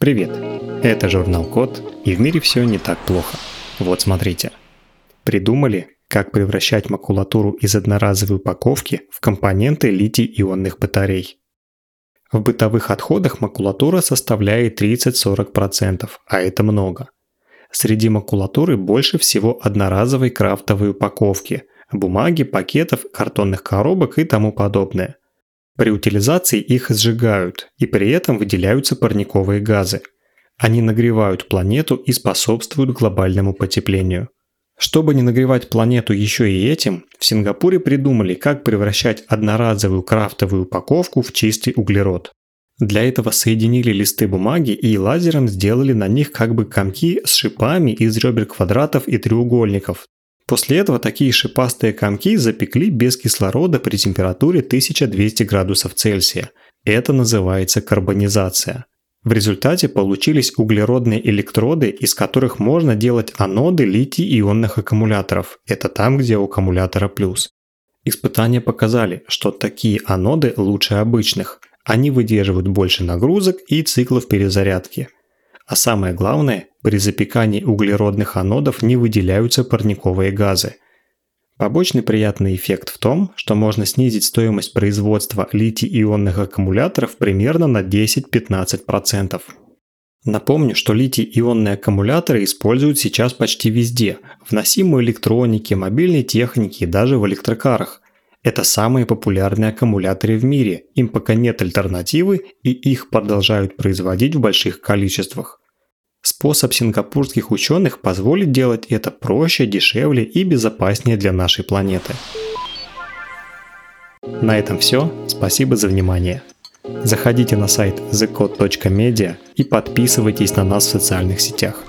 Привет! Это журнал Код, и в мире все не так плохо. Вот смотрите. Придумали, как превращать макулатуру из одноразовой упаковки в компоненты литий-ионных батарей. В бытовых отходах макулатура составляет 30-40%, а это много. Среди макулатуры больше всего одноразовой крафтовой упаковки, бумаги, пакетов, картонных коробок и тому подобное. При утилизации их сжигают, и при этом выделяются парниковые газы. Они нагревают планету и способствуют глобальному потеплению. Чтобы не нагревать планету еще и этим, в Сингапуре придумали, как превращать одноразовую крафтовую упаковку в чистый углерод. Для этого соединили листы бумаги и лазером сделали на них как бы комки с шипами из ребер квадратов и треугольников, После этого такие шипастые комки запекли без кислорода при температуре 1200 градусов Цельсия. Это называется карбонизация. В результате получились углеродные электроды, из которых можно делать аноды литий-ионных аккумуляторов. Это там, где у аккумулятора плюс. Испытания показали, что такие аноды лучше обычных. Они выдерживают больше нагрузок и циклов перезарядки – а самое главное, при запекании углеродных анодов не выделяются парниковые газы. Побочный приятный эффект в том, что можно снизить стоимость производства литий-ионных аккумуляторов примерно на 10-15%. Напомню, что литий-ионные аккумуляторы используют сейчас почти везде – в носимой электронике, мобильной технике и даже в электрокарах. Это самые популярные аккумуляторы в мире, им пока нет альтернативы и их продолжают производить в больших количествах. Способ сингапурских ученых позволит делать это проще, дешевле и безопаснее для нашей планеты. На этом все. Спасибо за внимание. Заходите на сайт thecode.media и подписывайтесь на нас в социальных сетях.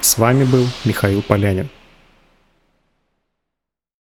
С вами был Михаил Полянин.